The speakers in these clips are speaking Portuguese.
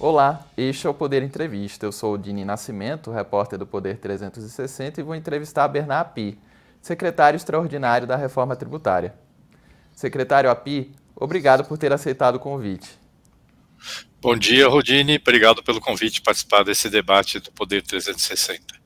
Olá, este é o Poder Entrevista. Eu sou o Dini Nascimento, repórter do Poder 360 e vou entrevistar a Bernard Api, secretário extraordinário da Reforma Tributária. Secretário Api, obrigado por ter aceitado o convite. Bom dia, Rodine. Obrigado pelo convite participar desse debate do Poder 360.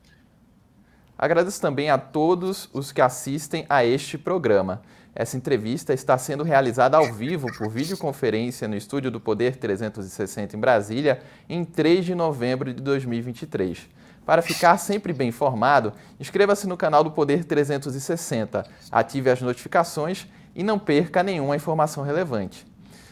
Agradeço também a todos os que assistem a este programa. Essa entrevista está sendo realizada ao vivo por videoconferência no estúdio do Poder 360 em Brasília, em 3 de novembro de 2023. Para ficar sempre bem informado, inscreva-se no canal do Poder 360, ative as notificações e não perca nenhuma informação relevante.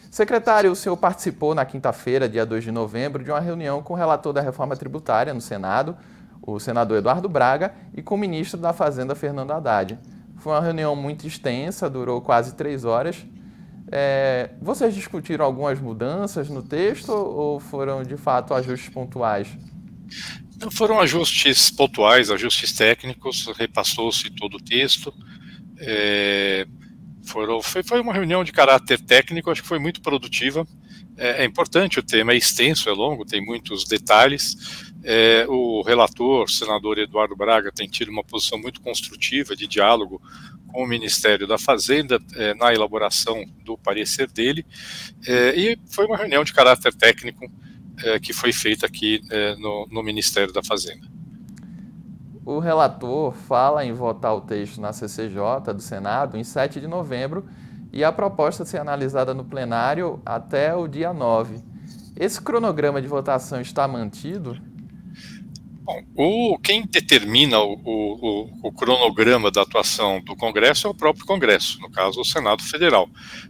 Secretário, o senhor participou na quinta-feira, dia 2 de novembro, de uma reunião com o relator da reforma tributária no Senado, o senador Eduardo Braga, e com o ministro da Fazenda, Fernando Haddad. Foi uma reunião muito extensa, durou quase três horas. É, vocês discutiram algumas mudanças no texto ou foram de fato ajustes pontuais? Foram ajustes pontuais, ajustes técnicos, repassou-se todo o texto. É, foram, foi, foi uma reunião de caráter técnico, acho que foi muito produtiva. É, é importante, o tema é extenso, é longo, tem muitos detalhes. É, o relator, senador Eduardo Braga, tem tido uma posição muito construtiva de diálogo com o Ministério da Fazenda é, na elaboração do parecer dele, é, e foi uma reunião de caráter técnico é, que foi feita aqui é, no, no Ministério da Fazenda. O relator fala em votar o texto na CCJ do Senado em 7 de novembro e a proposta ser analisada no plenário até o dia 9. Esse cronograma de votação está mantido? Bom, o, quem determina o, o, o, cronograma da atuação do Congresso é o próprio Congresso, no caso o Senado Federal.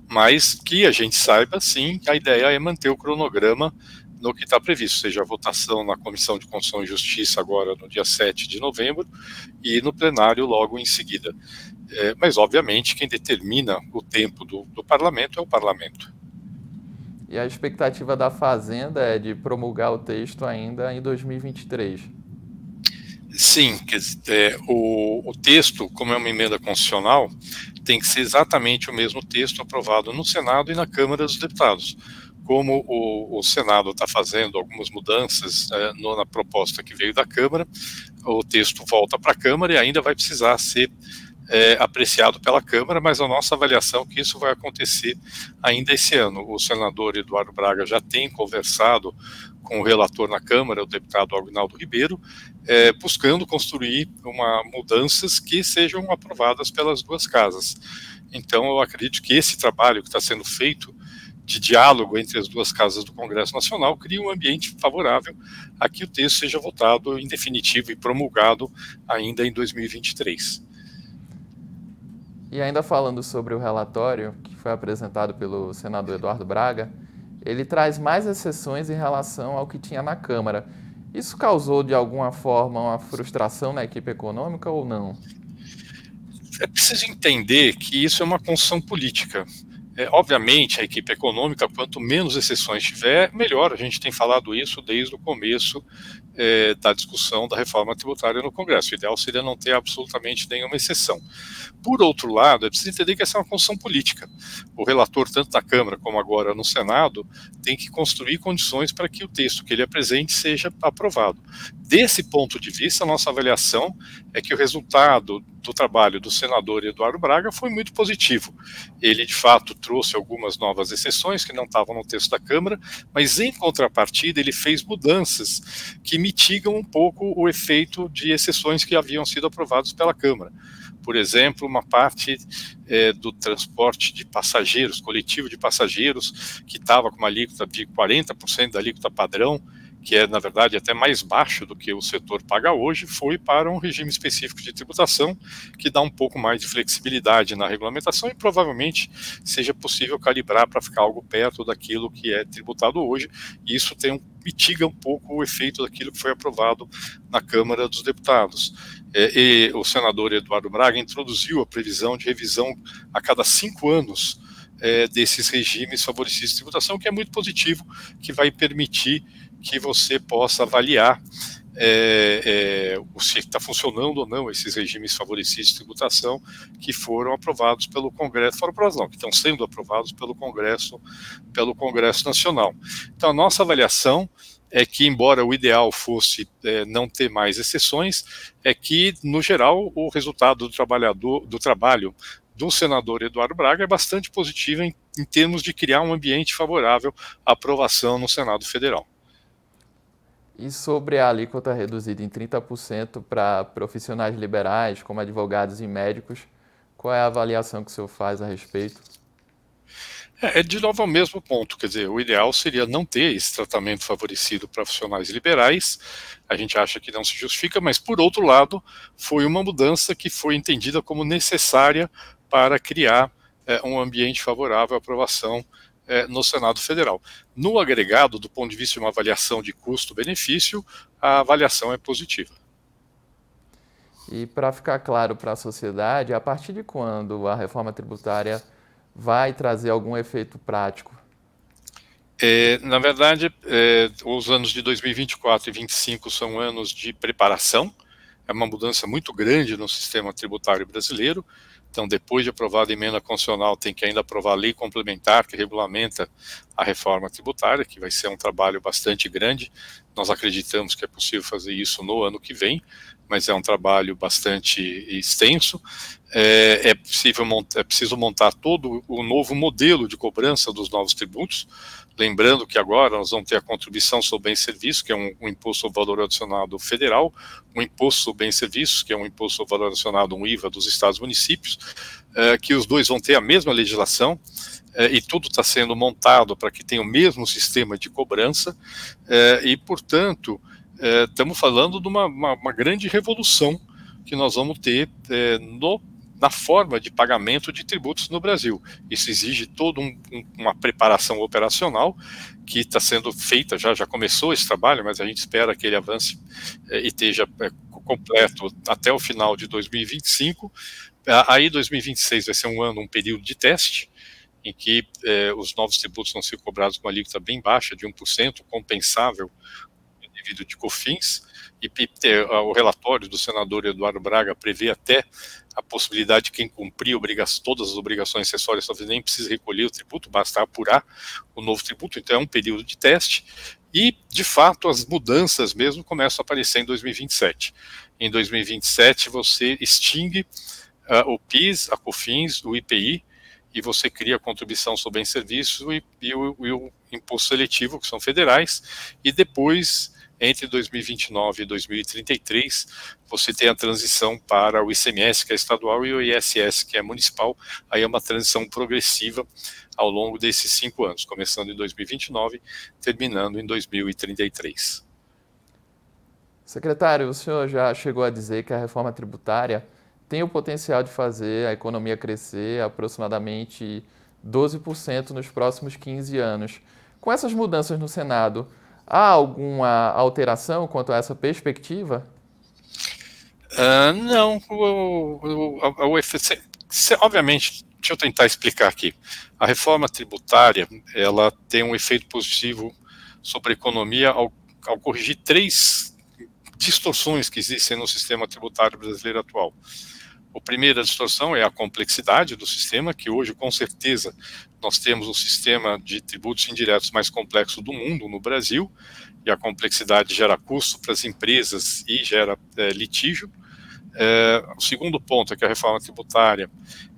Mas que a gente saiba, sim, a ideia é manter o cronograma no que está previsto, seja a votação na Comissão de Constituição e Justiça agora no dia 7 de novembro e no plenário logo em seguida. É, mas, obviamente, quem determina o tempo do, do parlamento é o parlamento. E a expectativa da Fazenda é de promulgar o texto ainda em 2023. Sim, quer dizer, é, o, o texto, como é uma emenda constitucional, tem que ser exatamente o mesmo texto aprovado no Senado e na Câmara dos Deputados. Como o, o Senado está fazendo algumas mudanças é, no, na proposta que veio da Câmara, o texto volta para a Câmara e ainda vai precisar ser é, apreciado pela Câmara, mas a nossa avaliação é que isso vai acontecer ainda esse ano. O senador Eduardo Braga já tem conversado com o relator na Câmara, o deputado Aguinaldo Ribeiro, é, buscando construir uma, mudanças que sejam aprovadas pelas duas casas. Então, eu acredito que esse trabalho que está sendo feito de diálogo entre as duas casas do Congresso Nacional cria um ambiente favorável a que o texto seja votado em definitivo e promulgado ainda em 2023. E ainda falando sobre o relatório que foi apresentado pelo senador Eduardo Braga, ele traz mais exceções em relação ao que tinha na Câmara. Isso causou, de alguma forma, uma frustração na equipe econômica ou não? É preciso entender que isso é uma construção política. É, obviamente, a equipe econômica, quanto menos exceções tiver, melhor. A gente tem falado isso desde o começo é, da discussão da reforma tributária no Congresso. O ideal seria não ter absolutamente nenhuma exceção. Por outro lado, é preciso entender que essa é uma construção política. O relator, tanto na Câmara como agora no Senado, tem que construir condições para que o texto que ele apresente seja aprovado. Desse ponto de vista, a nossa avaliação é que o resultado do trabalho do senador Eduardo Braga foi muito positivo. Ele, de fato, trouxe algumas novas exceções que não estavam no texto da Câmara, mas, em contrapartida, ele fez mudanças que mitigam um pouco o efeito de exceções que haviam sido aprovadas pela Câmara. Por exemplo, uma parte é, do transporte de passageiros, coletivo de passageiros, que estava com uma alíquota de 40% da alíquota padrão, que é, na verdade, até mais baixo do que o setor paga hoje, foi para um regime específico de tributação que dá um pouco mais de flexibilidade na regulamentação e provavelmente seja possível calibrar para ficar algo perto daquilo que é tributado hoje. E isso tem um, mitiga um pouco o efeito daquilo que foi aprovado na Câmara dos Deputados. É, e o senador Eduardo Braga introduziu a previsão de revisão a cada cinco anos é, desses regimes favorecidos de tributação, que é muito positivo, que vai permitir que você possa avaliar é, é, se está funcionando ou não esses regimes favorecidos de tributação que foram aprovados pelo Congresso, foram aprovados não, que estão sendo aprovados pelo Congresso, pelo Congresso Nacional. Então a nossa avaliação é que, embora o ideal fosse é, não ter mais exceções, é que, no geral, o resultado do, trabalhador, do trabalho do senador Eduardo Braga é bastante positivo em, em termos de criar um ambiente favorável à aprovação no Senado Federal. E sobre a alíquota reduzida em 30% para profissionais liberais, como advogados e médicos, qual é a avaliação que o senhor faz a respeito? É, é de novo o mesmo ponto, quer dizer, o ideal seria não ter esse tratamento favorecido para profissionais liberais, a gente acha que não se justifica, mas por outro lado, foi uma mudança que foi entendida como necessária para criar é, um ambiente favorável à aprovação é, no Senado Federal. No agregado, do ponto de vista de uma avaliação de custo-benefício, a avaliação é positiva. E para ficar claro para a sociedade, a partir de quando a reforma tributária vai trazer algum efeito prático? É, na verdade, é, os anos de 2024 e 2025 são anos de preparação, é uma mudança muito grande no sistema tributário brasileiro. Então, depois de aprovada a emenda constitucional, tem que ainda aprovar a lei complementar que regulamenta a reforma tributária, que vai ser um trabalho bastante grande. Nós acreditamos que é possível fazer isso no ano que vem, mas é um trabalho bastante extenso. É, é, possível, é preciso montar todo o novo modelo de cobrança dos novos tributos. Lembrando que agora nós vamos ter a contribuição sobre bens e serviços, que é um, um imposto ao valor adicionado federal, um imposto sobre bens e serviços, que é um imposto ao valor adicionado, um IVA dos estados e municípios, é, que os dois vão ter a mesma legislação, é, e tudo está sendo montado para que tenha o mesmo sistema de cobrança, é, e, portanto, estamos falando de uma, uma, uma, grande revolução que nós vamos ter no na forma de pagamento de tributos no Brasil. Isso exige toda um, uma preparação operacional que está sendo feita, já, já começou esse trabalho, mas a gente espera que ele avance é, e esteja é, completo até o final de 2025. Aí 2026 vai ser um ano, um período de teste, em que é, os novos tributos vão ser cobrados com uma alíquota bem baixa, de 1%, compensável devido de COFINS, e o relatório do senador Eduardo Braga prevê até a possibilidade de quem cumprir todas as obrigações acessórias nem precise recolher o tributo, basta apurar o novo tributo, então é um período de teste, e de fato as mudanças mesmo começam a aparecer em 2027. Em 2027 você extingue uh, o PIS, a COFINS, o IPI, e você cria a contribuição sobre bens e serviços e, e, o, e o imposto seletivo, que são federais, e depois entre 2029 e 2033, você tem a transição para o ICMS, que é estadual, e o ISS, que é municipal. Aí é uma transição progressiva ao longo desses cinco anos, começando em 2029, terminando em 2033. Secretário, o senhor já chegou a dizer que a reforma tributária tem o potencial de fazer a economia crescer aproximadamente 12% nos próximos 15 anos. Com essas mudanças no Senado, Há alguma alteração quanto a essa perspectiva? Uh, não. O, o, o, UFC, obviamente, deixa eu tentar explicar aqui. A reforma tributária ela tem um efeito positivo sobre a economia ao, ao corrigir três distorções que existem no sistema tributário brasileiro atual. A primeira distorção é a complexidade do sistema, que hoje, com certeza, nós temos o sistema de tributos indiretos mais complexo do mundo no Brasil, e a complexidade gera custo para as empresas e gera é, litígio. É, o segundo ponto é que a reforma tributária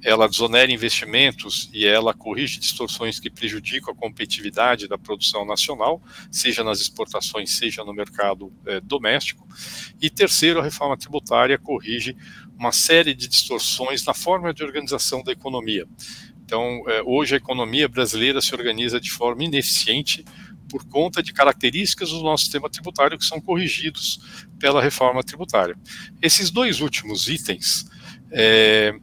ela desonera investimentos e ela corrige distorções que prejudicam a competitividade da produção nacional, seja nas exportações, seja no mercado é, doméstico. E terceiro, a reforma tributária corrige uma série de distorções na forma de organização da economia. Então, é, hoje a economia brasileira se organiza de forma ineficiente por conta de características do nosso sistema tributário que são corrigidos pela reforma tributária. Esses dois últimos itens, é,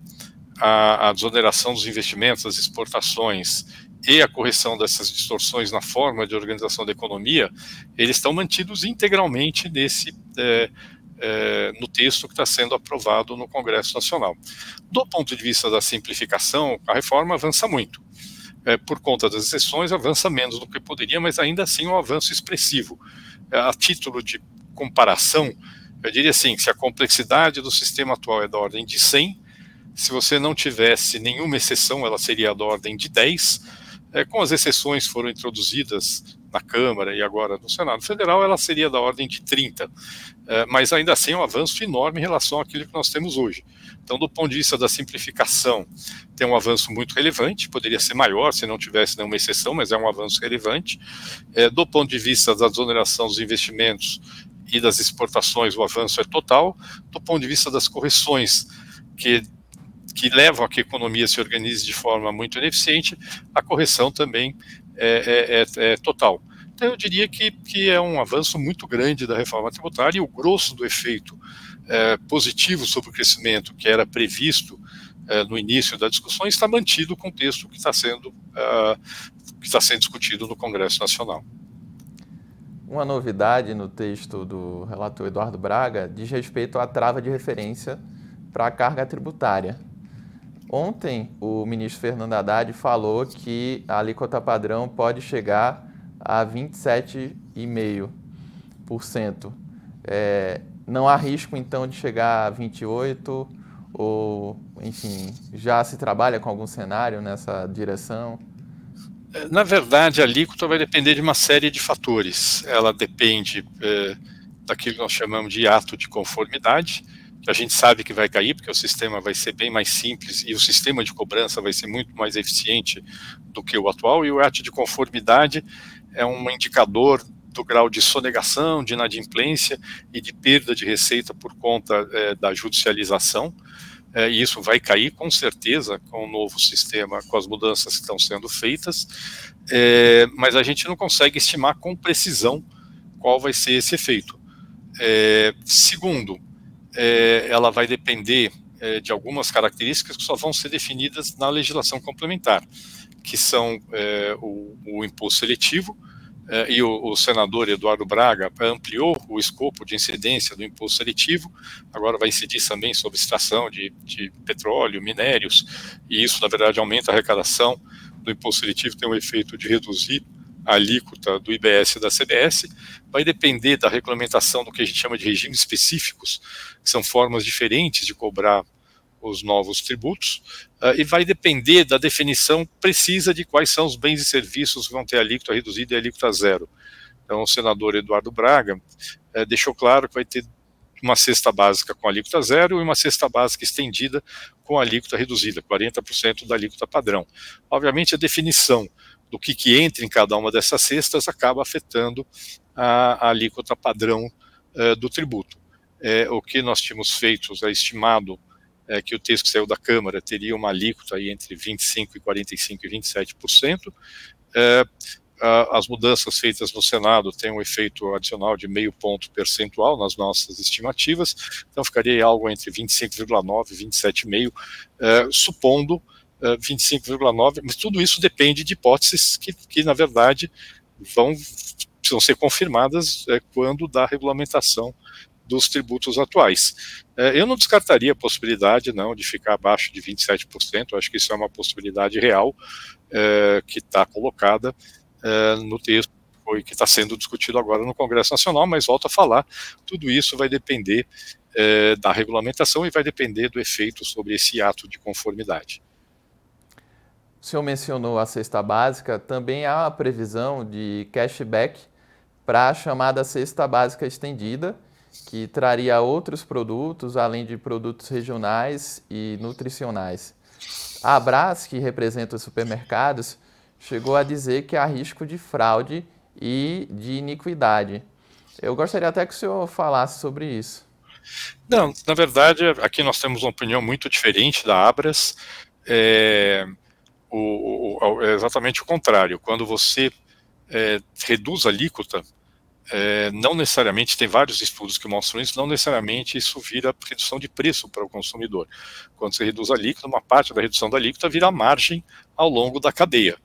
a, a desoneração dos investimentos, as exportações e a correção dessas distorções na forma de organização da economia, eles estão mantidos integralmente nesse é, é, no texto que está sendo aprovado no Congresso Nacional. Do ponto de vista da simplificação, a reforma avança muito. É, por conta das exceções, avança menos do que poderia, mas ainda assim um avanço expressivo. É, a título de comparação, eu diria assim, se a complexidade do sistema atual é da ordem de 100, se você não tivesse nenhuma exceção, ela seria da ordem de 10, é, com as exceções foram introduzidas na Câmara e agora no Senado Federal, ela seria da ordem de 30. É, mas ainda assim é um avanço enorme em relação àquilo que nós temos hoje. Então, do ponto de vista da simplificação, tem um avanço muito relevante, poderia ser maior se não tivesse nenhuma exceção, mas é um avanço relevante. É, do ponto de vista da desoneração dos investimentos e das exportações, o avanço é total. Do ponto de vista das correções, que que levam a que a economia se organize de forma muito ineficiente, a correção também é, é, é, é total. Então, eu diria que, que é um avanço muito grande da reforma tributária e o grosso do efeito é, positivo sobre o crescimento que era previsto é, no início da discussão está mantido com o texto que está sendo, que está sendo discutido no Congresso Nacional. Uma novidade no texto do relator Eduardo Braga diz respeito à trava de referência para a carga tributária. Ontem, o ministro Fernando Haddad falou que a alíquota padrão pode chegar a 27,5%. É, não há risco, então, de chegar a 28%, ou, enfim, já se trabalha com algum cenário nessa direção? Na verdade, a alíquota vai depender de uma série de fatores. Ela depende é, daquilo que nós chamamos de ato de conformidade, que a gente sabe que vai cair, porque o sistema vai ser bem mais simples e o sistema de cobrança vai ser muito mais eficiente do que o atual, e o ato de conformidade é um indicador do grau de sonegação, de inadimplência e de perda de receita por conta é, da judicialização, é, e isso vai cair com certeza com o novo sistema, com as mudanças que estão sendo feitas, é, mas a gente não consegue estimar com precisão qual vai ser esse efeito. Segundo, é, ela vai depender é, de algumas características que só vão ser definidas na legislação complementar, que são é, o, o, imposto seletivo, é, e o, o, senador Eduardo Braga ampliou o escopo de incidência do imposto seletivo, agora vai incidir também sobre extração de, de petróleo, minérios, e isso, na verdade, aumenta a arrecadação do imposto seletivo, tem um efeito de reduzir alíquota do IBS e da CBS, vai depender da regulamentação do que a gente chama de regimes específicos, que são formas diferentes de cobrar os novos tributos, uh, e vai depender da definição precisa de quais são os bens e serviços que vão ter alíquota reduzida e alíquota zero. Então, o senador Eduardo Braga uh, deixou claro que vai ter uma cesta básica com alíquota zero e uma cesta básica estendida com alíquota reduzida, 40% da alíquota padrão. Obviamente, a definição do que, que entra em cada uma dessas cestas acaba afetando a, a alíquota padrão uh, do tributo. É, o que nós tínhamos feito, é estimado é, que o texto que saiu da Câmara teria uma alíquota aí entre 25% e 45% e 27%. É, as mudanças feitas no Senado têm um efeito adicional de meio ponto percentual nas nossas estimativas, então ficaria algo entre 25,9% e 27,5%, é, supondo 25,9%, é, mas tudo isso depende de hipóteses que, que na verdade, vão ser confirmadas é, quando da regulamentação dos tributos atuais. É, eu não descartaria a possibilidade, não, de ficar abaixo de 27%, eu acho que isso é uma possibilidade real é, que está colocada no texto que está sendo discutido agora no Congresso Nacional, mas volto a falar, tudo isso vai depender da regulamentação e vai depender do efeito sobre esse ato de conformidade. O senhor mencionou a cesta básica, também há a previsão de cashback para a chamada cesta básica estendida, que traria outros produtos, além de produtos regionais e nutricionais. A Abras, que representa os supermercados, chegou a dizer que há risco de fraude e de iniquidade. Eu gostaria até que o senhor falasse sobre isso. Não, na verdade, aqui nós temos uma opinião muito diferente da Abras. É, o, o, é exatamente o contrário. Quando você é, reduz a alíquota, é, não necessariamente, tem vários estudos que mostram isso, não necessariamente isso vira redução de preço para o consumidor. Quando você reduz a alíquota, uma parte da redução da alíquota vira margem ao longo da cadeia.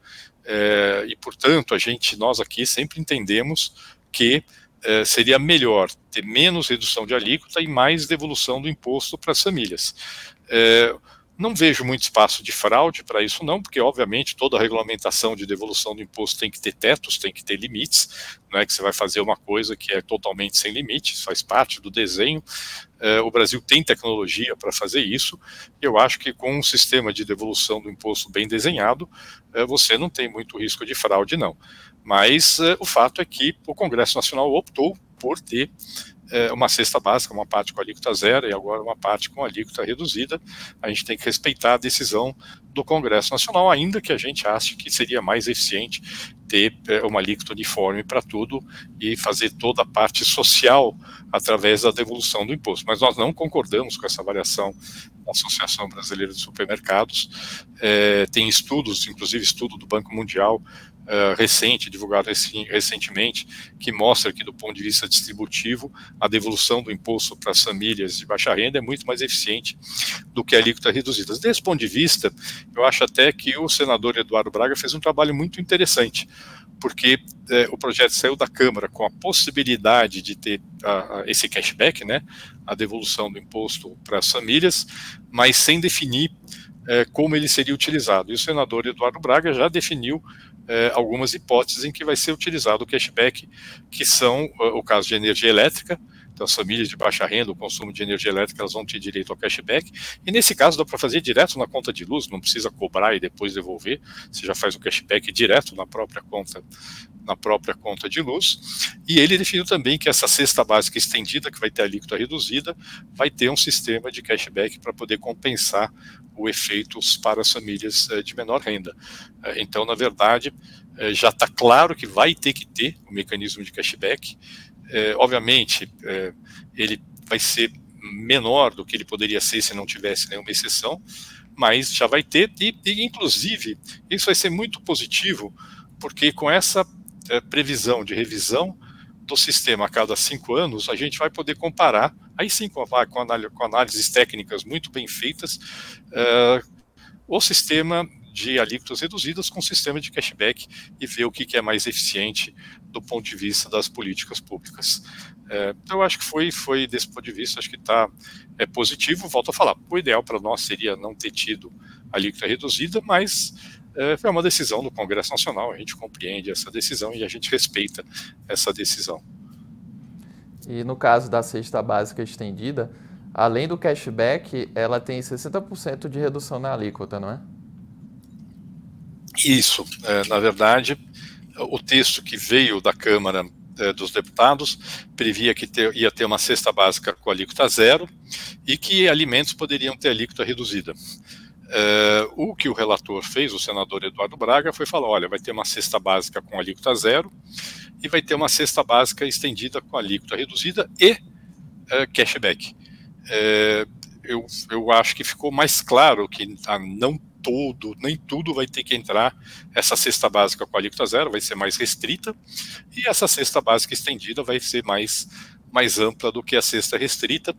É, e, portanto, a gente, nós aqui sempre entendemos que é, seria melhor ter menos redução de alíquota e mais devolução do imposto para as famílias. Não vejo muito espaço de fraude para isso, não, porque, obviamente, toda regulamentação de devolução do imposto tem que ter tetos, tem que ter limites. Não é que você vai fazer uma coisa que é totalmente sem limites, faz parte do desenho. É, o Brasil tem tecnologia para fazer isso, eu acho que com um sistema de devolução do imposto bem desenhado, é, você não tem muito risco de fraude, não. Mas é, o fato é que o Congresso Nacional optou por ter é, uma cesta básica, uma parte com alíquota zero e agora uma parte com alíquota reduzida. A gente tem que respeitar a decisão do Congresso Nacional, ainda que a gente ache que seria mais eficiente ter é, uma alíquota uniforme para tudo e fazer toda a parte social através da devolução do imposto. Mas nós não concordamos com essa variação da Associação Brasileira de Supermercados. É, tem estudos, inclusive estudo do Banco Mundial, uh, recente, divulgado recentemente, que mostra que, do ponto de vista distributivo, a devolução do imposto para as famílias de baixa renda é muito mais eficiente do que a alíquota reduzida. Desse ponto de vista, eu acho até que o senador Eduardo Braga fez um trabalho muito interessante, porque é, o projeto saiu da Câmara com a possibilidade de ter a, a, esse cashback, né, a devolução do imposto para as famílias, mas sem definir é, como ele seria utilizado. E o senador Eduardo Braga já definiu é, algumas hipóteses em que vai ser utilizado o cashback, que são o caso de energia elétrica, então, as famílias de baixa renda, o consumo de energia elétrica, elas vão ter direito ao cashback. E nesse caso, dá para fazer direto na conta de luz, não precisa cobrar e depois devolver. Você já faz o cashback direto na própria conta, na própria conta de luz. E ele definiu também que essa cesta básica estendida, que vai ter a alíquota reduzida, vai ter um sistema de cashback para poder compensar o efeito para as famílias eh, de menor renda. Eh, então, na verdade, eh, já está claro que vai ter que ter o mecanismo de cashback. É, obviamente, é, ele vai ser menor do que ele poderia ser se não tivesse nenhuma exceção, mas já vai ter, e, e inclusive, isso vai ser muito positivo, porque com essa é, previsão de revisão do sistema a cada cinco anos, a gente vai poder comparar, aí sim com, com, com análises técnicas muito bem feitas, uh, o sistema de alíquotas reduzidas com o sistema de cashback e ver o que é mais eficiente do ponto de vista das políticas públicas. É, então, eu acho que foi, foi desse ponto de vista, acho que está é positivo. Volto a falar, o ideal para nós seria não ter tido alíquota reduzida, mas é, foi uma decisão do Congresso Nacional, a gente compreende essa decisão e a gente respeita essa decisão. E no caso da cesta básica estendida, além do cashback, ela tem 60% de redução na alíquota, não é? Isso, é, na verdade, o texto que veio da Câmara é, dos Deputados previa que ter, ia ter uma cesta básica com alíquota zero e que alimentos poderiam ter alíquota reduzida. É, o que o relator fez, o senador Eduardo Braga, foi falar: olha, vai ter uma cesta básica com alíquota zero e vai ter uma cesta básica estendida com alíquota reduzida e é, cashback. É, eu, eu acho que ficou mais claro que a não todo, nem tudo vai ter que entrar. Essa cesta básica com alíquota zero vai ser mais restrita e essa cesta básica estendida vai ser mais, mais ampla do que a cesta restrita.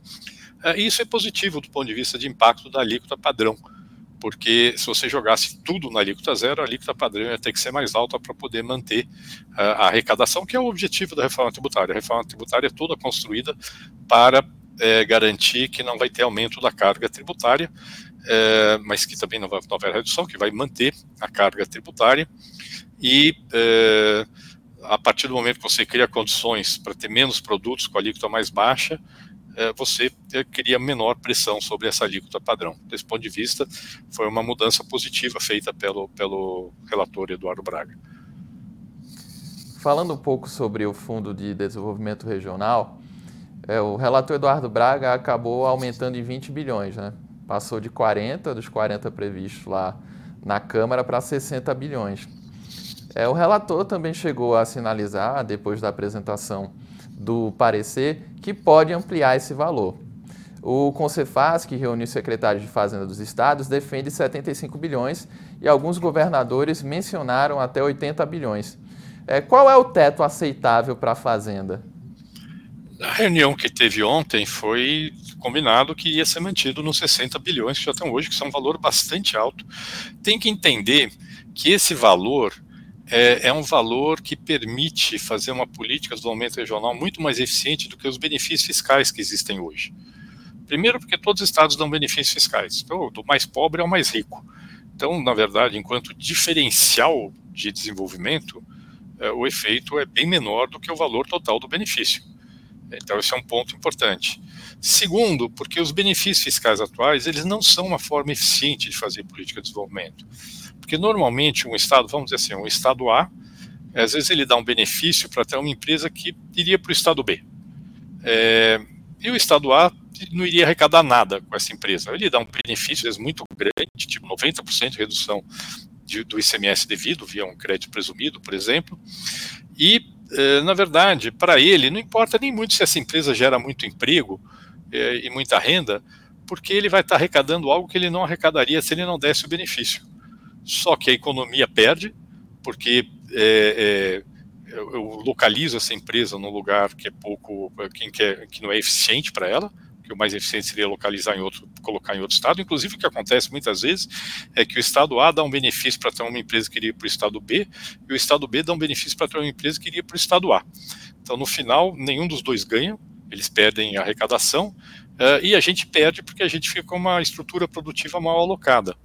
É, e isso é positivo do ponto de vista de impacto da alíquota padrão, porque se você jogasse tudo na alíquota zero, a alíquota padrão ia ter que ser mais alta para poder manter uh, a arrecadação, que é o objetivo da reforma tributária. A reforma tributária é toda construída para é, garantir que não vai ter aumento da carga tributária, é, mas que também não vai, não haver redução, que vai manter a carga tributária e é, a partir do momento que você cria condições para ter menos produtos com alíquota mais baixa, é, você é, cria menor pressão sobre essa alíquota padrão. Desse ponto de vista, foi uma mudança positiva feita pelo, pelo relator Eduardo Braga. Falando um pouco sobre o Fundo de Desenvolvimento Regional, é, o relator Eduardo Braga acabou aumentando em 20 bilhões, né? passou de 40, dos 40 previstos lá na Câmara, para 60 bilhões. É, o relator também chegou a sinalizar, depois da apresentação do parecer, que pode ampliar esse valor. O Concefaz, que reuniu os secretários de Fazenda dos estados, defende 75 bilhões e alguns governadores mencionaram até 80 bilhões. É, qual é o teto aceitável para a Fazenda? A reunião que teve ontem foi combinado que ia ser mantido nos 60 bilhões que já estão hoje, que são um valor bastante alto. Tem que entender que esse valor é, é, um valor que permite fazer uma política de desenvolvimento regional muito mais eficiente do que os benefícios fiscais que existem hoje. Primeiro, porque todos os estados dão benefícios fiscais. Então, do mais pobre ao mais rico. Então, na verdade, enquanto diferencial de desenvolvimento, é, o efeito é bem menor do que o valor total do benefício. Então, esse é um ponto importante. Segundo, porque os benefícios fiscais atuais, eles não são uma forma eficiente de fazer política de desenvolvimento. Porque, normalmente, um Estado, vamos dizer assim, um Estado A, às vezes ele dá um benefício para ter uma empresa que iria para o Estado B. É, e o Estado A não iria arrecadar nada com essa empresa. Ele dá um benefício, às vezes, muito grande, tipo 90% de redução de, do ICMS devido, via um crédito presumido, por exemplo, e na verdade, para ele, não importa nem muito se essa empresa gera muito emprego é, e muita renda, porque ele vai estar arrecadando algo que ele não arrecadaria se ele não desse o benefício. Só que a economia perde, porque é, é, eu localizo essa empresa num lugar que é pouco, que, que não é eficiente para ela, que o mais eficiente seria localizar em outro, colocar em outro estado. Inclusive, o que acontece muitas vezes é que o estado A dá um benefício para ter uma empresa que iria para o estado B, e o estado B dá um benefício para ter uma empresa que iria para o estado A. Então, no final, nenhum dos dois ganha, eles perdem a arrecadação, uh, e a gente perde porque a gente fica com uma estrutura produtiva mal alocada.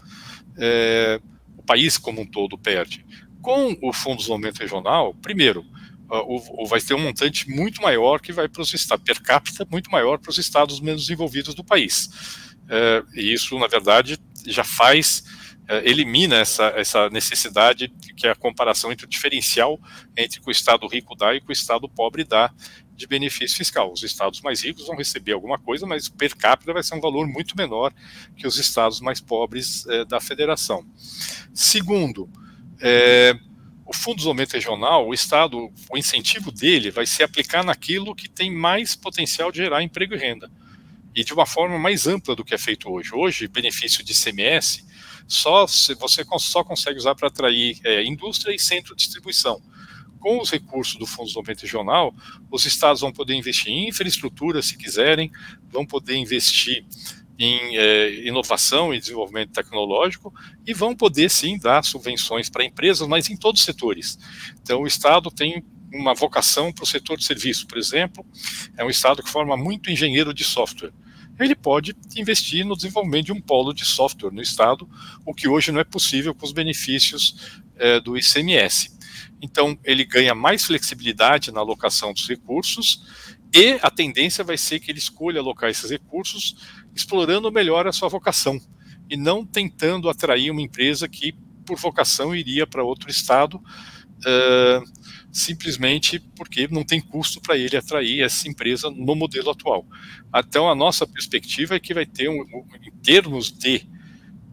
É, o país como um todo perde. Com o Fundo de Desenvolvimento Regional, primeiro, uh, vai ter um montante muito maior que vai para os estados, per capita, muito maior para os estados menos desenvolvidos do país. Uh, e isso, na verdade, já faz, uh, elimina essa, essa necessidade que é a comparação entre o diferencial entre o que o estado rico dá e o que o estado pobre dá de benefício fiscal. Os estados mais ricos vão receber alguma coisa, mas per capita vai ser um valor muito menor que os estados mais pobres eh, da federação. Segundo, eh, o Fundo de Desenvolvimento Regional, o Estado, o incentivo dele vai se aplicar naquilo que tem mais potencial de gerar emprego e renda. E de uma forma mais ampla do que é feito hoje. Hoje, benefício de CMS, só você só consegue usar para atrair é, indústria e centro de distribuição. Com os recursos do Fundo de Desenvolvimento Regional, os estados vão poder investir em infraestrutura, se quiserem, vão poder investir em é, inovação e desenvolvimento tecnológico e vão poder sim dar subvenções para empresas, mas em todos os setores. Então, o Estado tem uma vocação para o setor de serviço, por exemplo, é um Estado que forma muito engenheiro de software. Ele pode investir no desenvolvimento de um polo de software no Estado, o que hoje não é possível com os benefícios é, do ICMS. Então, ele ganha mais flexibilidade na alocação dos recursos e a tendência vai ser que ele escolha alocar esses recursos explorando melhor a sua vocação e não tentando atrair uma empresa que, por vocação, iria para outro estado, uh, simplesmente porque não tem custo para ele atrair essa empresa no modelo atual. Então, a nossa perspectiva é que vai ter, um, em termos de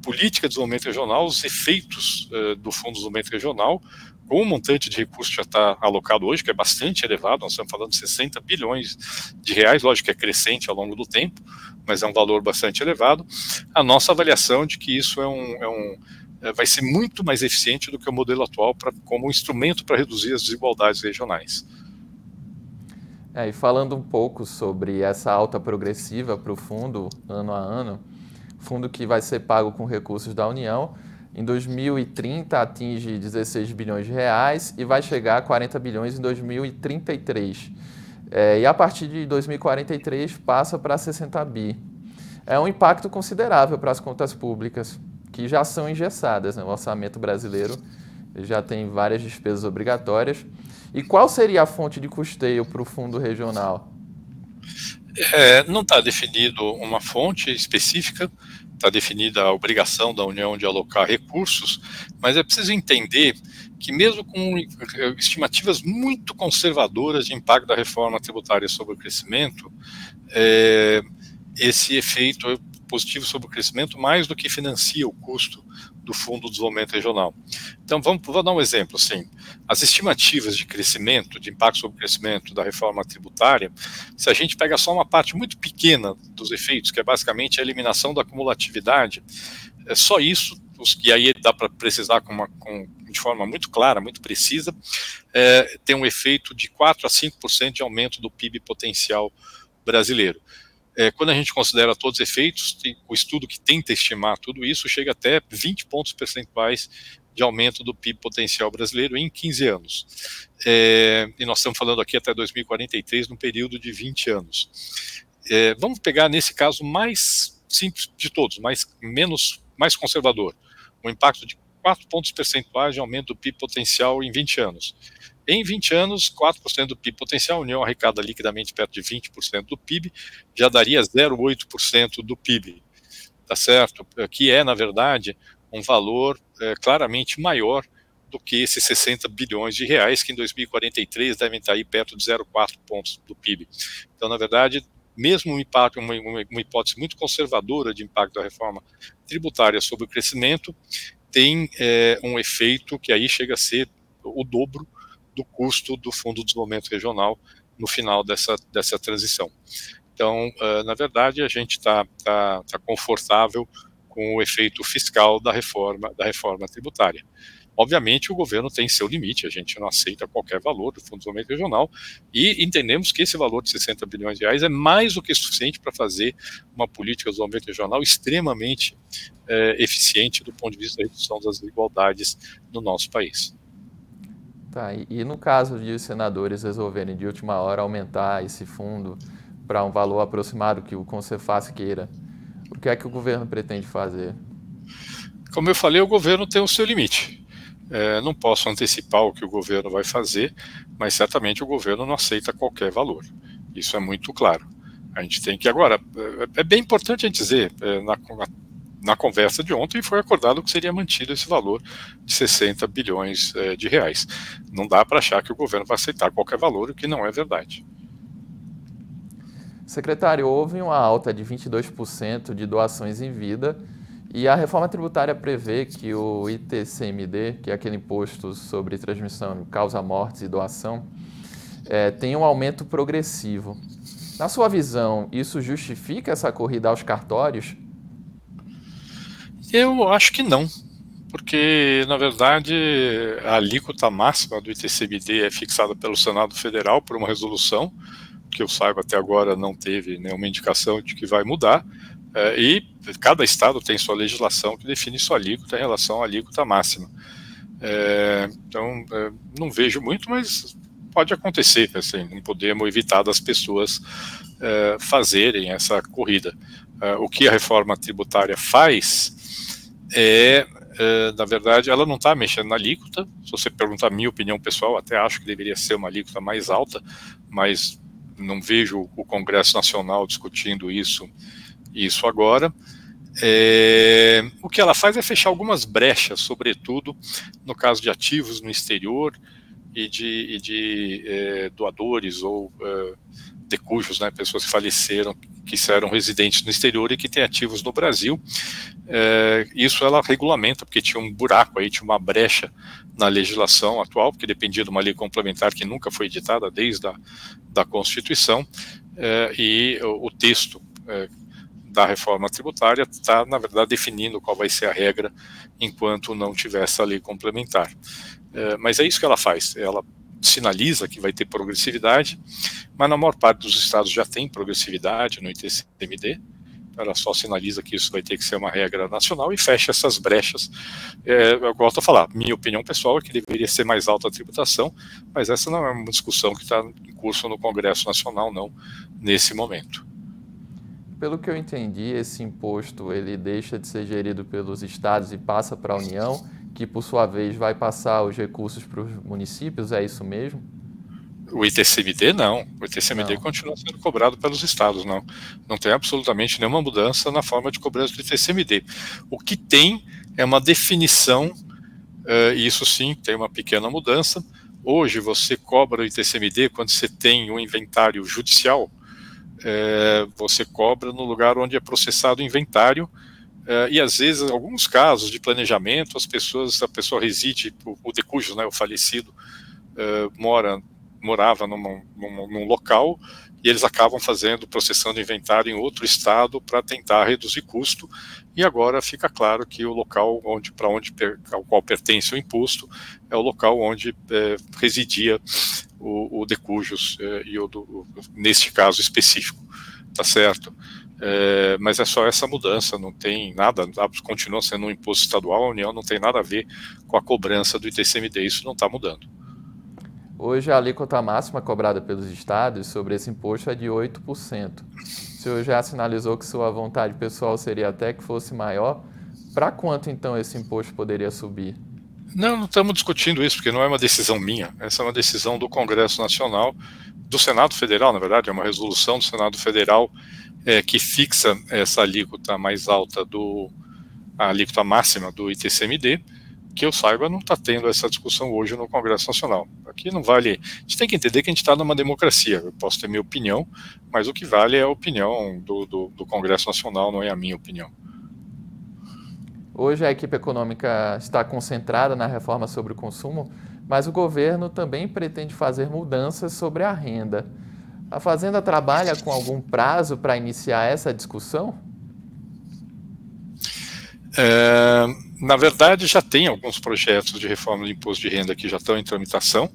política de desenvolvimento regional, os efeitos uh, do Fundo de Desenvolvimento Regional com o montante de recursos que já está alocado hoje, que é bastante elevado, nós estamos falando de 60 bilhões de reais, lógico que é crescente ao longo do tempo, mas é um valor bastante elevado, a nossa avaliação de que isso é um, é um é, vai ser muito mais eficiente do que o modelo atual pra, como instrumento para reduzir as desigualdades regionais. É, e falando um pouco sobre essa alta progressiva para o fundo, ano a ano, fundo que vai ser pago com recursos da União, em 2030 atinge 16 bilhões de reais e vai chegar a 40 bilhões em 2033. É, e a partir de 2043 passa para 60 bi. É um impacto considerável para as contas públicas, que já são engessadas. Né? O orçamento brasileiro já tem várias despesas obrigatórias. E qual seria a fonte de custeio para o fundo regional? É, não está definido uma fonte específica, está definida a obrigação da União de alocar recursos, mas é preciso entender que mesmo com estimativas muito conservadoras de impacto da reforma tributária sobre o crescimento, é, esse efeito positivo sobre o crescimento mais do que financia o custo do Fundo de Desenvolvimento Regional. Então, vamos, vou dar um exemplo, assim, as estimativas de crescimento, de impacto sobre o crescimento da reforma tributária, se a gente pega só uma parte muito pequena dos efeitos, que é basicamente a eliminação da acumulatividade, é só isso, e aí dá para precisar com uma, com, de forma muito clara, muito precisa, é, tem um efeito de 4 a 5% de aumento do PIB potencial brasileiro. É, quando a gente considera todos os efeitos, o estudo que tenta estimar tudo isso chega até 20 pontos percentuais de aumento do PIB potencial brasileiro em 15 anos. É, e nós estamos falando aqui até 2043, num período de 20 anos. é, vamos pegar nesse caso mais simples de todos, mais menos mais conservador, um impacto de 4 pontos percentuais de aumento do PIB potencial em 20 anos. Em 20 anos, 4% do PIB potencial, a União arrecada liquidamente perto de 20% do PIB, já daria 0,8% do PIB, tá certo? Que é, na verdade, um valor é, claramente maior do que esses 60 bilhões de reais, que em 2043 devem estar aí perto de 0,4 pontos do PIB. Então, na verdade, mesmo um impacto, uma, uma, hipótese muito conservadora de impacto da reforma tributária sobre o crescimento, tem é, um efeito que aí chega a ser o dobro do custo do Fundo de Desenvolvimento Regional no final dessa, dessa transição. Então, uh, na verdade, a gente está tá, tá confortável com o efeito fiscal da reforma, da reforma tributária. Obviamente, o governo tem seu limite, a gente não aceita qualquer valor do Fundo de Desenvolvimento Regional e entendemos que esse valor de 60 bilhões de reais é mais do que suficiente para fazer uma política de desenvolvimento regional extremamente é, eficiente do ponto de vista da redução das desigualdades no nosso país. Tá, e, e, no caso de os senadores resolverem de última hora aumentar esse fundo para um valor aproximado que o Concefaz queira, o que é que o governo pretende fazer? Como eu falei, o governo tem o seu limite. É, não posso antecipar o que o governo vai fazer, mas certamente o governo não aceita qualquer valor. Isso é muito claro. A gente tem que agora é, é bem importante a gente dizer é, na, na conversa de ontem foi acordado que seria mantido esse valor de 60 bilhões é, de reais. Não dá para achar que o governo vai aceitar qualquer valor, o que não é verdade. Secretário, houve uma alta de 22% de doações em vida e a reforma tributária prevê que o ITCMD, que é aquele imposto sobre transmissão, causa mortes e doação, é, tem um aumento progressivo. Na sua visão, isso justifica essa corrida aos cartórios? Eu acho que não, porque, na verdade, a alíquota máxima do ITCMD é fixada pelo Senado Federal por uma resolução, que eu saiba até agora não teve nenhuma indicação de que vai mudar, é, e cada estado tem sua legislação que define sua alíquota em relação à alíquota máxima. É, então, é, não vejo muito, mas pode acontecer, assim, não podemos evitar das pessoas fazerem essa corrida. O que a reforma tributária faz é, é, na verdade, ela não está mexendo na alíquota. Se você perguntar a minha opinião pessoal, até acho que deveria ser uma alíquota mais alta, mas não vejo o Congresso Nacional discutindo isso, isso agora. É, o que ela faz é fechar algumas brechas, sobretudo no caso de ativos no exterior e de, e de é, doadores ou é, decujos, né, pessoas que faleceram, que eram residentes no exterior e que têm ativos no Brasil. É, isso ela regulamenta, porque tinha um buraco aí, tinha uma brecha na legislação atual, porque dependia de uma lei complementar que nunca foi editada desde a da Constituição, é, e o, o texto é, da reforma tributária está, na verdade, definindo qual vai ser a regra enquanto não tiver essa lei complementar. É, mas é isso que ela faz, ela sinaliza que vai ter progressividade, mas na maior parte dos estados já tem progressividade no ITCMD, ela só sinaliza que isso vai ter que ser uma regra nacional e fecha essas brechas. É, eu gosto de falar, minha opinião pessoal é que deveria ser mais alta a tributação, mas essa não é uma discussão que está em curso no Congresso Nacional, não, nesse momento. Pelo que eu entendi, esse imposto ele deixa de ser gerido pelos estados e passa para a União, que por sua vez vai passar os recursos para os municípios, é isso mesmo? O ITCMD não. O ITCMD não. continua sendo cobrado pelos estados, não. Não tem absolutamente nenhuma mudança na forma de cobrança do ITCMD. O que tem é uma definição, uh, e isso sim tem uma pequena mudança. Hoje você cobra o ITCMD quando você tem um inventário judicial, é, você cobra no lugar onde é processado o inventário, é, e às vezes, em alguns casos de planejamento, as pessoas, a pessoa reside, o, o decujo, né, o falecido, é, mora morava num, num, num local e eles acabam fazendo, processando inventário em outro estado para tentar reduzir custo. E agora fica claro que o local onde para onde ao qual pertence o imposto é o local onde é, residia o, o é, e o do, o, neste caso específico, tá certo? É, mas é só essa mudança, não tem nada, continua sendo um imposto estadual, a União não tem nada a ver com a cobrança do ITCMD, isso não está mudando. Hoje a alíquota máxima cobrada pelos estados sobre esse imposto é de 8%. O senhor já sinalizou que sua vontade pessoal seria até que fosse maior. Para quanto então esse imposto poderia subir? Não, não estamos discutindo isso, porque não é uma decisão minha. Essa é uma decisão do Congresso Nacional, do Senado Federal, na verdade, é uma resolução do Senado Federal é, que fixa essa alíquota mais alta do a alíquota máxima do ITCMD, que eu saiba não está tendo essa discussão hoje no Congresso Nacional. Aqui não vale. A gente tem que entender que a gente está numa democracia. Eu posso ter minha opinião, mas o que vale é a opinião do, do, do Congresso Nacional, não é a minha opinião. Hoje a equipe econômica está concentrada na reforma sobre o consumo, mas o governo também pretende fazer mudanças sobre a renda. A Fazenda trabalha com algum prazo para iniciar essa discussão? É, na verdade, já tem alguns projetos de reforma do imposto de renda que já estão em tramitação.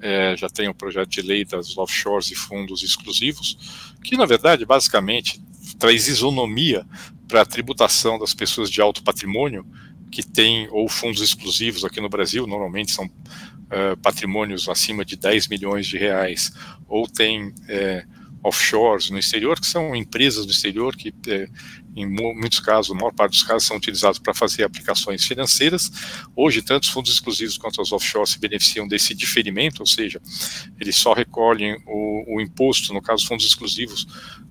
É, já tem o projeto de lei das offshores e fundos exclusivos, que na verdade, basicamente, traz isonomia para a tributação das pessoas de alto patrimônio que têm ou fundos exclusivos aqui no Brasil, normalmente são uh, patrimônios acima de 10 milhões de reais, ou tem uh, offshores no exterior, que são empresas do exterior que, uh, em muitos casos, a maior parte dos casos, são utilizados para fazer aplicações financeiras. Hoje, tanto os fundos exclusivos quanto os offshores se beneficiam desse diferimento, ou seja, eles só recolhem o, o imposto, no caso, fundos exclusivos,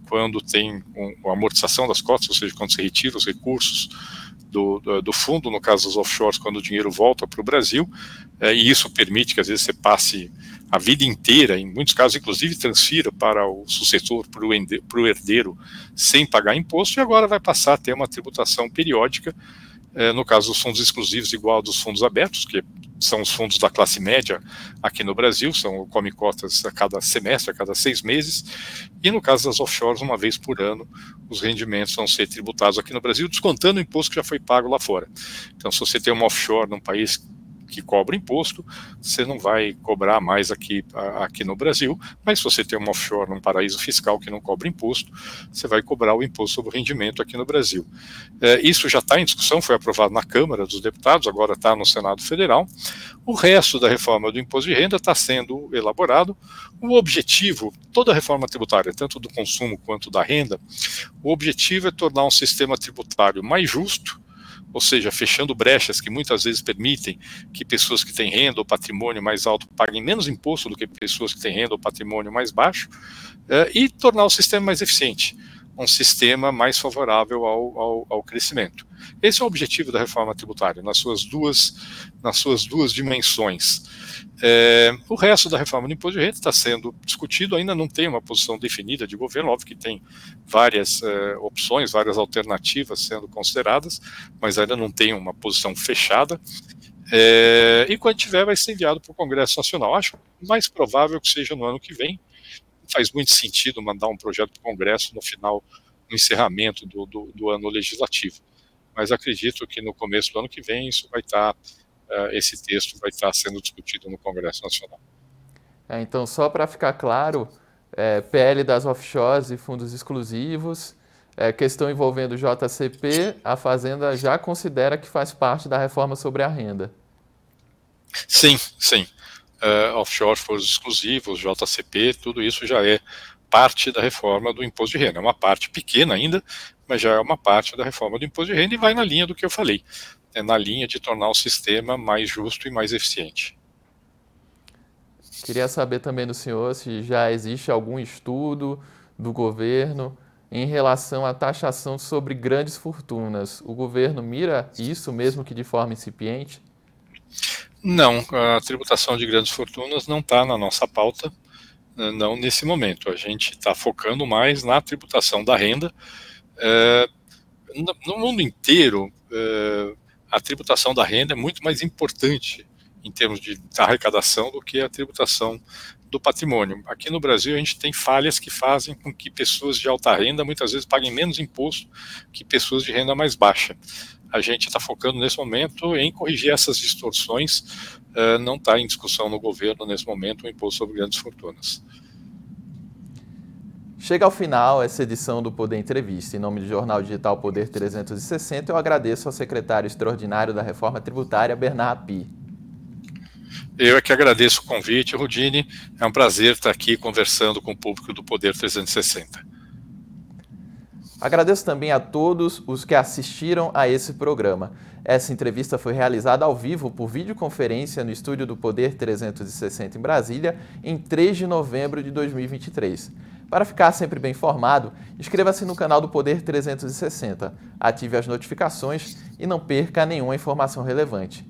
quando tem um, a amortização das cotas, ou seja, quando se retira os recursos do, do, do fundo, no caso dos offshores, quando o dinheiro volta para o Brasil, é, e isso permite que às vezes você passe a vida inteira, em muitos casos, inclusive, transfira para o sucessor, para o herdeiro, sem pagar imposto, e agora vai passar a ter uma tributação periódica, é, no caso dos fundos exclusivos, igual dos fundos abertos, que são os fundos da classe média aqui no Brasil, são come cotas a cada semestre, a cada seis meses, e no caso das offshores, uma vez por ano, os rendimentos vão ser tributados aqui no Brasil, descontando o imposto que já foi pago lá fora. Então, se você tem uma offshore num país que cobra imposto, você não vai cobrar mais aqui, aqui no Brasil, mas se você tem uma offshore num paraíso fiscal que não cobra imposto, você vai cobrar o imposto sobre o rendimento aqui no Brasil. É, isso já está em discussão, foi aprovado na Câmara dos Deputados, agora está no Senado Federal. O resto da reforma do imposto de renda está sendo elaborado. O objetivo, toda reforma tributária, tanto do consumo quanto da renda, o objetivo é tornar um sistema tributário mais justo, ou seja, fechando brechas que muitas vezes permitem que pessoas que têm renda ou patrimônio mais alto paguem menos imposto do que pessoas que têm renda ou patrimônio mais baixo, é, e tornar o sistema mais eficiente, um sistema mais favorável ao, ao, ao crescimento. Esse é o objetivo da reforma tributária, nas suas duas, nas suas duas dimensões. É, o resto da reforma do imposto de renda está sendo discutido, ainda não tem uma posição definida de governo, óbvio que tem várias é, opções, várias alternativas sendo consideradas, mas ainda não tem uma posição fechada. É, e quando tiver, vai ser enviado para o Congresso Nacional. Acho mais provável que seja no ano que vem. Faz muito sentido mandar um projeto para o Congresso no final, no encerramento do, do, do ano legislativo mas acredito que no começo do ano que vem isso vai estar, uh, esse texto vai estar sendo discutido no Congresso Nacional. É, então, só para ficar claro, é, PL das offshores e fundos exclusivos, é, questão envolvendo o JCP, a Fazenda já considera que faz parte da reforma sobre a renda. Sim, sim. Uh, offshore, fundos exclusivos, JCP, tudo isso já é parte da reforma do imposto de renda. É uma parte pequena ainda, mas já é uma parte da reforma do imposto de renda e vai na linha do que eu falei, é na linha de tornar o sistema mais justo e mais eficiente. Queria saber também do senhor se já existe algum estudo do governo em relação à taxação sobre grandes fortunas. O governo mira isso mesmo que de forma incipiente? Não, a tributação de grandes fortunas não está na nossa pauta, não nesse momento. A gente está focando mais na tributação da renda, é, no mundo inteiro, é, a tributação da renda é muito mais importante em termos de arrecadação do que a tributação do patrimônio. Aqui no Brasil, a gente tem falhas que fazem com que pessoas de alta renda muitas vezes paguem menos imposto que pessoas de renda mais baixa. A gente está focando nesse momento em corrigir essas distorções. Uh, não está em discussão no governo nesse momento o imposto sobre grandes fortunas. Chega ao final essa edição do Poder Entrevista. Em nome do Jornal Digital Poder 360, eu agradeço ao secretário extraordinário da Reforma Tributária, Bernard Pi. Eu é que agradeço o convite, Rudine. É um prazer estar aqui conversando com o público do Poder 360. Agradeço também a todos os que assistiram a esse programa. Essa entrevista foi realizada ao vivo por videoconferência no estúdio do Poder 360 em Brasília, em 3 de novembro de 2023. Para ficar sempre bem informado, inscreva-se no canal do Poder 360, ative as notificações e não perca nenhuma informação relevante.